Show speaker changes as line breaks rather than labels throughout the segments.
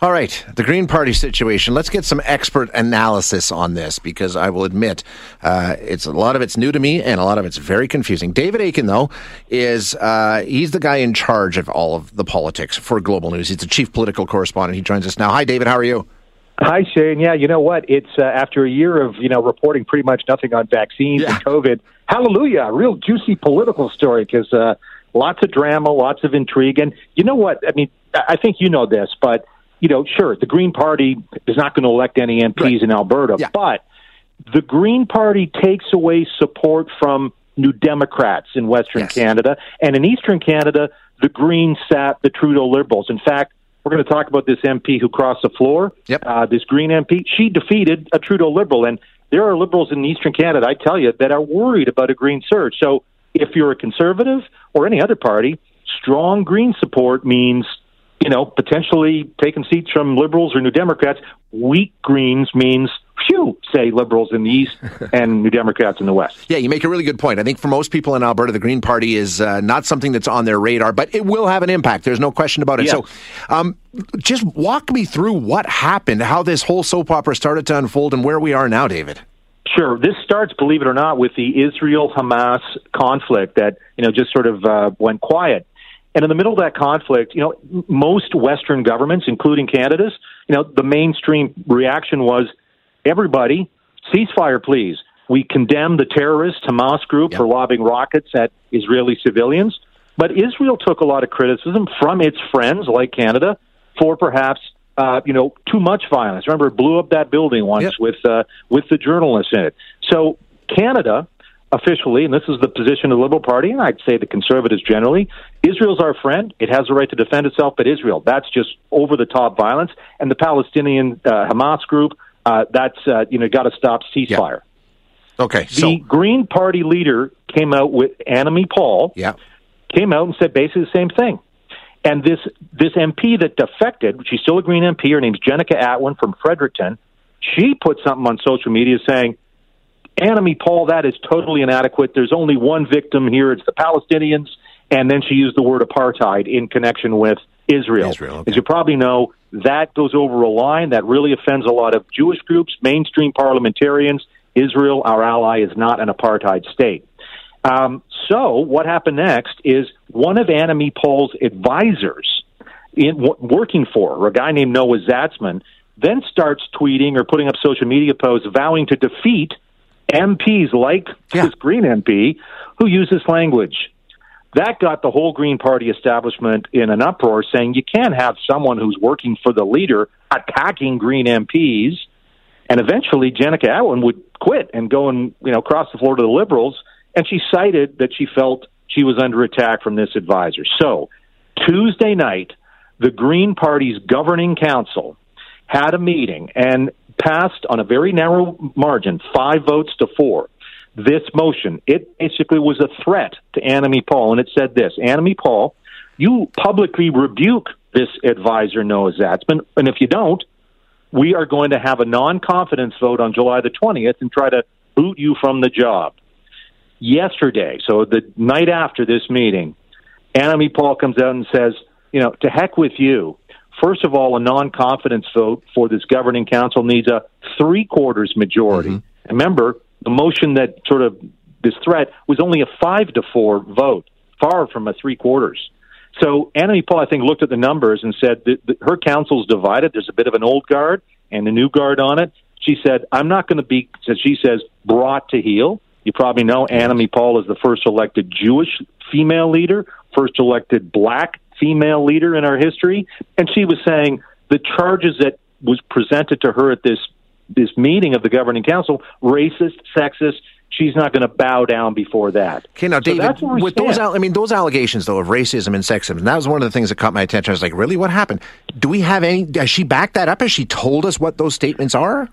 All right, the Green Party situation. Let's get some expert analysis on this because I will admit uh, it's a lot of it's new to me and a lot of it's very confusing. David Akin, though, is uh, he's the guy in charge of all of the politics for Global News. He's the chief political correspondent. He joins us now. Hi, David. How are you?
Hi, Shane. Yeah, you know what? It's uh, after a year of you know reporting pretty much nothing on vaccines yeah. and COVID. Hallelujah! A real juicy political story because uh, lots of drama, lots of intrigue, and you know what? I mean, I think you know this, but you know, sure, the Green Party is not going to elect any MPs right. in Alberta, yeah. but the Green Party takes away support from New Democrats in Western yes. Canada, and in Eastern Canada, the Greens sat the Trudeau Liberals. In fact, we're going to talk about this MP who crossed the floor.
Yep.
Uh, this Green MP, she defeated a Trudeau Liberal, and there are Liberals in Eastern Canada, I tell you, that are worried about a Green surge. So, if you're a Conservative or any other party, strong Green support means you know, potentially taking seats from liberals or New Democrats. Weak Greens means, phew, say liberals in the East and New Democrats in the West.
Yeah, you make a really good point. I think for most people in Alberta, the Green Party is uh, not something that's on their radar, but it will have an impact. There's no question about it.
Yes.
So, um, just walk me through what happened, how this whole soap opera started to unfold, and where we are now, David.
Sure. This starts, believe it or not, with the Israel Hamas conflict that, you know, just sort of uh, went quiet. And in the middle of that conflict, you know, most Western governments, including Canada's, you know, the mainstream reaction was everybody, ceasefire, please. We condemn the terrorist Hamas group yep. for lobbing rockets at Israeli civilians. But Israel took a lot of criticism from its friends, like Canada, for perhaps uh, you know too much violence. Remember, it blew up that building once yep. with uh, with the journalists in it. So Canada officially, and this is the position of the Liberal Party, and I'd say the Conservatives generally, Israel's our friend. It has the right to defend itself, but Israel, that's just over the top violence. And the Palestinian uh, Hamas group, uh, that's, uh, you know, got to stop ceasefire.
Yeah. Okay.
The
so.
Green Party leader came out with Annamie Paul,
yeah.
came out and said basically the same thing. And this this MP that defected, she's still a Green MP. Her name's Jenica Atwin from Fredericton. She put something on social media saying, Annamie Paul, that is totally inadequate. There's only one victim here. It's the Palestinians. And then she used the word apartheid in connection with Israel.
Israel okay.
As you probably know, that goes over a line that really offends a lot of Jewish groups, mainstream parliamentarians. Israel, our ally, is not an apartheid state. Um, so what happened next is one of Annamie Paul's advisors in w- working for her, a guy named Noah Zatzman, then starts tweeting or putting up social media posts vowing to defeat – MPs like yeah. this Green MP who use this language. That got the whole Green Party establishment in an uproar, saying you can't have someone who's working for the leader attacking Green MPs. And eventually, Jenica Atwin would quit and go and you know cross the floor to the Liberals. And she cited that she felt she was under attack from this advisor. So Tuesday night, the Green Party's governing council had a meeting, and passed on a very narrow margin, five votes to four. This motion, it basically was a threat to Annamie Paul, and it said this Annamie Paul, you publicly rebuke this advisor, Noah Zatzman, and if you don't, we are going to have a non confidence vote on July the 20th and try to boot you from the job. Yesterday, so the night after this meeting, Annamie Paul comes out and says, you know, to heck with you. First of all, a non confidence vote for this governing council needs a three quarters majority. Mm-hmm. Remember, the motion that sort of this threat was only a five to four vote, far from a three quarters. So Annamie Paul, I think, looked at the numbers and said that, that her council's divided. There's a bit of an old guard and a new guard on it. She said, "I'm not going to be," she says, "brought to heel." You probably know Annamie Paul is the first elected Jewish female leader, first elected black female leader in our history, and she was saying the charges that was presented to her at this this meeting of the governing council racist, sexist. She's not going to bow down before that.
Okay, now, David, so with stand. those, I mean, those allegations though of racism and sexism, and that was one of the things that caught my attention. I was like, really, what happened? Do we have any? Has she backed that up? Has she told us what those statements are?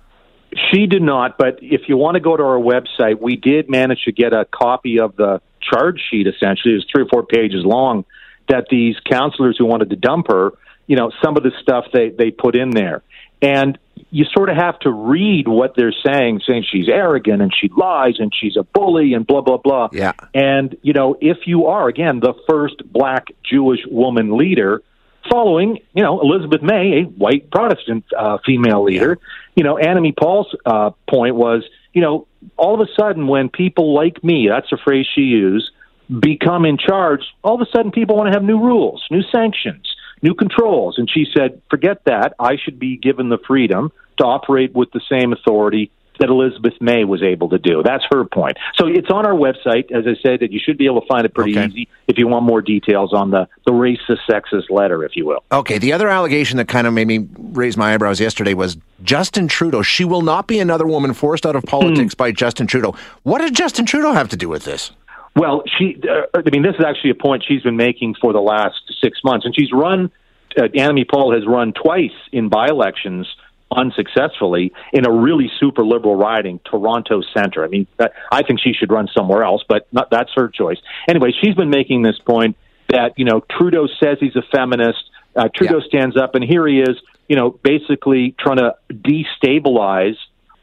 She did not, but if you want to go to our website, we did manage to get a copy of the charge sheet. Essentially, it was three or four pages long that these counselors who wanted to dump her, you know, some of the stuff they they put in there, and you sort of have to read what they're saying, saying she's arrogant and she lies and she's a bully and blah blah blah.
Yeah.
And you know, if you are again the first black Jewish woman leader, following, you know, Elizabeth May, a white Protestant uh, female leader. You know, Annamie Paul's uh, point was, you know, all of a sudden when people like me, that's a phrase she used, become in charge, all of a sudden people want to have new rules, new sanctions, new controls. And she said, forget that. I should be given the freedom to operate with the same authority that Elizabeth May was able to do. That's her point. So it's on our website, as I said, that you should be able to find it pretty
Okay.
easy if you want more details on the, the racist, sexist letter, if you will.
Okay, the other allegation that kind of made me raise my eyebrows yesterday was Justin Trudeau. She will not be another woman forced out of politics
Hmm.
by Justin Trudeau. What did Justin Trudeau have to do with this?
Well, she, uh, I mean, this is actually a point she's been making for the last six months, and she's run. Uh, Annamie Paul has run twice in by-elections unsuccessfully in a really super liberal riding, Toronto Centre. I mean, that, I think she should run somewhere else, but not, that's her choice. Anyway, she's been making this point that you know Trudeau says he's a feminist. Uh, Trudeau
Yeah.
stands up, and here he is, you know, basically trying to destabilize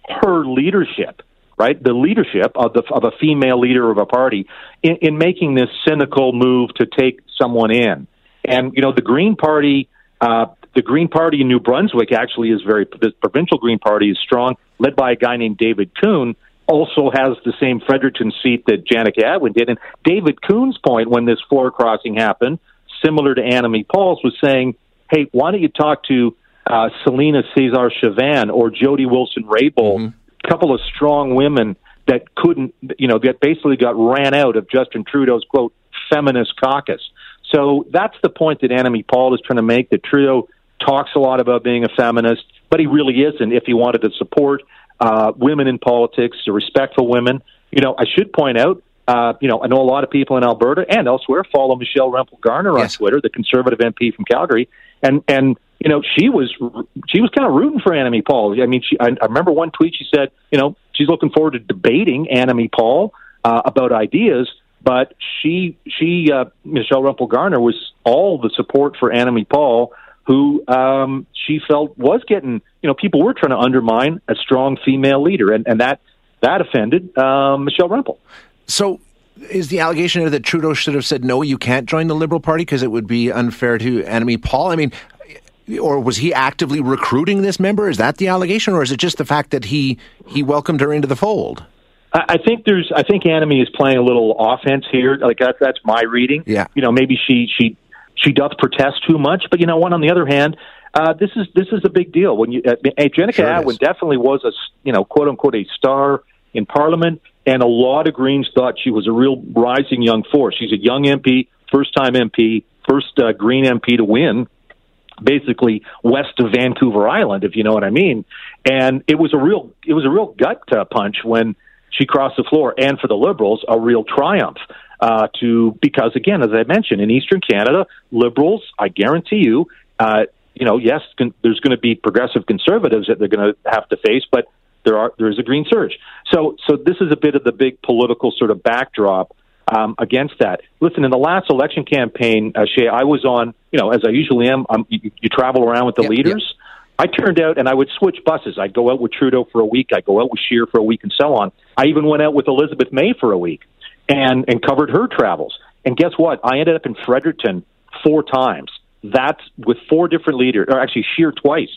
her leadership, right? The leadership of the of a female leader of a party in, in making this cynical move to take someone in. And you know, the Green Party, uh, the Green Party in New Brunswick actually is very. The provincial Green Party is strong, led by a guy named David Coon. Also has the same Fredericton seat that Jenica Atwin did. And David Coon's point when this floor crossing happened, similar to Annamie Paul's, was saying, "Hey, why don't you talk to uh, Celina Caesar Chavannes or Jody Wilson Raybould, a couple of strong women that couldn't, you know, that basically got ran out of Justin Trudeau's quote feminist caucus. So that's the point that Annamie Paul is trying to make. That Trudeau talks a lot about being a feminist, but he really isn't. If he wanted to support uh, women in politics, to respect for women, you know, I should point out. Uh, you know, I know a lot of people in Alberta and elsewhere follow Michelle Rempel Garner on
Yes.
Twitter, the conservative MP from Calgary, and and you know she was she was kind of rooting for Annamie Paul. I mean, she I, I remember one tweet she said, you know, she's looking forward to debating Annamie Paul uh, about ideas, but she she uh, Michelle Rempel Garner was all the support for Annamie Paul, who um, she felt was getting you know people were trying to undermine a strong female leader, and and that that offended um, Michelle Rempel.
So, is the allegation that Trudeau should have said no, you can't join the Liberal Party because it would be unfair to Annamie Paul? I mean, or was he actively recruiting this member? Is that the allegation, or is it just the fact that he he welcomed her into the fold?
I think there's. I think Annamie is playing a little offense here. Like that's that's my reading.
Yeah.
You know, maybe she she she doth protest too much, but you know, what? On the other hand, uh, this is this is a big deal. When you, uh, Jenica
Sure
Atwin definitely was a you know quote unquote a star in Parliament, and a lot of Greens thought she was a real rising young force. She's a young MP, first time MP, first uh, Green MP to win basically west of Vancouver Island, if you know what I mean. And it was a real it was a real gut uh, punch when she crossed the floor, and for the Liberals, a real triumph. Uh, to because again, as I mentioned, in Eastern Canada, Liberals, I guarantee you, uh, you know, yes, con- there's going to be progressive conservatives that they're going to have to face, but there are there is a green surge. So so this is a bit of the big political sort of backdrop um, against that. Listen, in the last election campaign, uh, Shay, I was on, you know, as I usually am. Um, you, you travel around with the
Yep,
leaders. I turned out and I would switch buses. I'd go out with Trudeau for a week. I'd go out with Scheer for a week, and so on. I even went out with Elizabeth May for a week and and covered her travels. And guess what? I ended up in Fredericton four times. That's with four different leaders, or actually Scheer twice.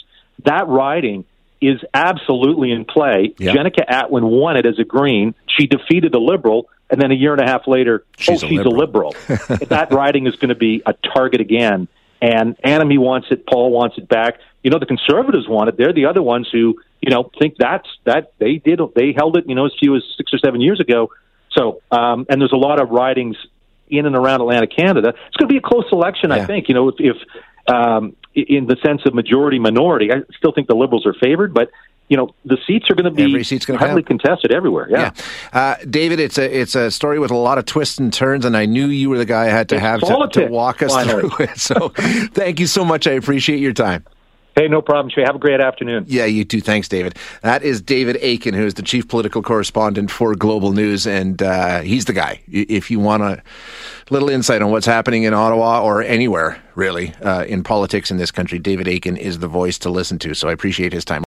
That riding is absolutely in play.
Yeah.
Jenica Atwin won it as a Green. She defeated the Liberal, and then a year and a half later,
She's a
oh, she's
Liberal.
a Liberal. that riding is going to be a target again. And Annamie wants it. Paul wants it back. You know, the Conservatives want it. They're the other ones who, you know, think that's that they did. They held it, you know, as few as six or seven years ago. So, um, and there's a lot of ridings in and around Atlantic Canada. It's going to be a close election,
Yeah.
I think. You know, if, if um, in the sense of majority minority, I still think the Liberals are favored, but you know, the seats are going to be
Every seat's gonna
heavily
count.
contested everywhere. Yeah.
Yeah, uh, David, it's a it's a story with a lot of twists and turns, and I knew you were the guy I had to
It's
have to, to walk us
finally.
through it. So, thank you so much. I appreciate your time.
Hey, no problem, Shay. Have a great afternoon.
Yeah, you too. Thanks, David. That is David Akin, who is the chief political correspondent for Global News, and uh, he's the guy. If you want a little insight on what's happening in Ottawa or anywhere really uh, in politics in this country, David Akin is the voice to listen to. So I appreciate his time.